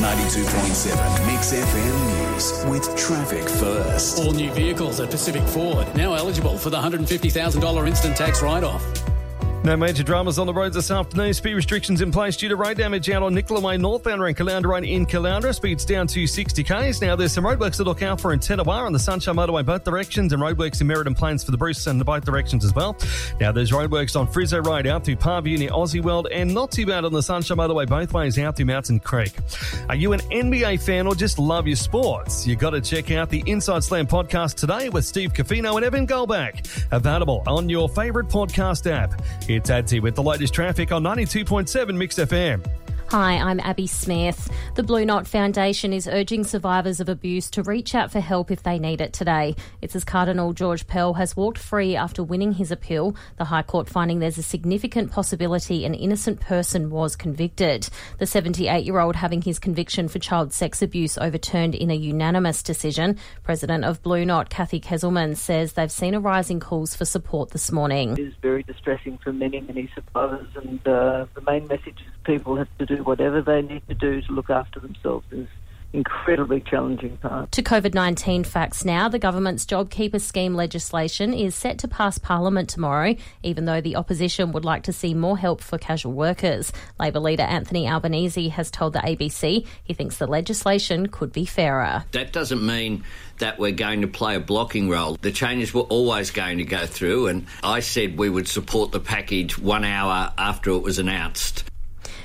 92.7 Mix FM News with traffic first. All new vehicles at Pacific Ford now eligible for the $150,000 instant tax write off. No major dramas on the roads this afternoon. Speed restrictions in place due to road damage out on Nicklin Way northbound around Caloundra Road in Caloundra. Speeds down to 60 k's. Now there's some roadworks to look out for in Tanawha on the Sunshine Motorway both directions and roadworks in Meridan Plains for the Bruce and the both directions as well. Now there's roadworks on Frizzo Road out through Palmview near Aussie World and not too bad on the Sunshine Motorway both ways out through Mountain Creek. Are you an NBA fan or just love your sports? You got to check out the Inside Slam podcast today with Steve Cafino and Evan Goldback. Available on your favourite podcast app. It's Adsy with the latest traffic on 92.7 Mix FM. Hi, I'm Abby Smith. The Blue Knot Foundation is urging survivors of abuse to reach out for help if they need it today. It's as Cardinal George Pell has walked free after winning his appeal, the High Court finding there's a significant possibility an innocent person was convicted. The 78 year old having his conviction for child sex abuse overturned in a unanimous decision. President of Blue Knot, Cathy Kezelman, says they've seen a rise in calls for support this morning. It is very distressing for many, many survivors, and uh, the main message is people have to do whatever they need to do to look after themselves is incredibly challenging part. To COVID 19 facts now, the government's JobKeeper scheme legislation is set to pass Parliament tomorrow, even though the opposition would like to see more help for casual workers. Labor leader Anthony Albanese has told the ABC he thinks the legislation could be fairer. That doesn't mean that we're going to play a blocking role. The changes were always going to go through, and I said we would support the package one hour after it was announced.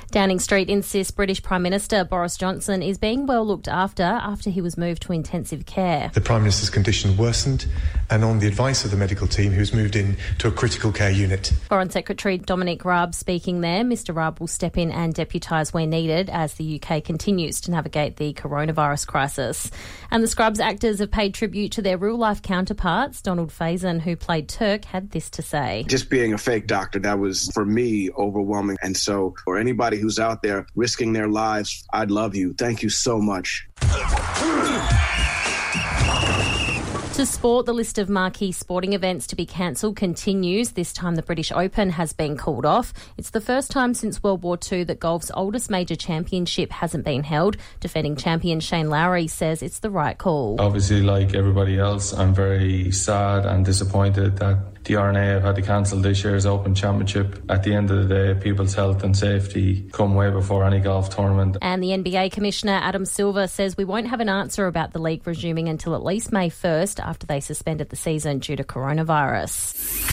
Downing Street insists British Prime Minister Boris Johnson is being well looked after after he was moved to intensive care. The Prime Minister's condition worsened, and on the advice of the medical team, he was moved in to a critical care unit. Foreign Secretary Dominic Raab speaking there. Mr Raab will step in and deputise where needed as the UK continues to navigate the coronavirus crisis. And the Scrubs actors have paid tribute to their real life counterparts. Donald Faison, who played Turk, had this to say. Just being a fake doctor, that was for me overwhelming. And so, for anybody who's out there risking their lives, I'd love you. Thank you so much. To sport, the list of marquee sporting events to be cancelled continues. This time, the British Open has been called off. It's the first time since World War II that golf's oldest major championship hasn't been held. Defending champion Shane Lowry says it's the right call. Obviously, like everybody else, I'm very sad and disappointed that the R&A have had to cancel this year's Open Championship. At the end of the day, people's health and safety come way before any golf tournament. And the NBA Commissioner Adam Silver says we won't have an answer about the league resuming until at least May 1st after they suspended the season due to coronavirus.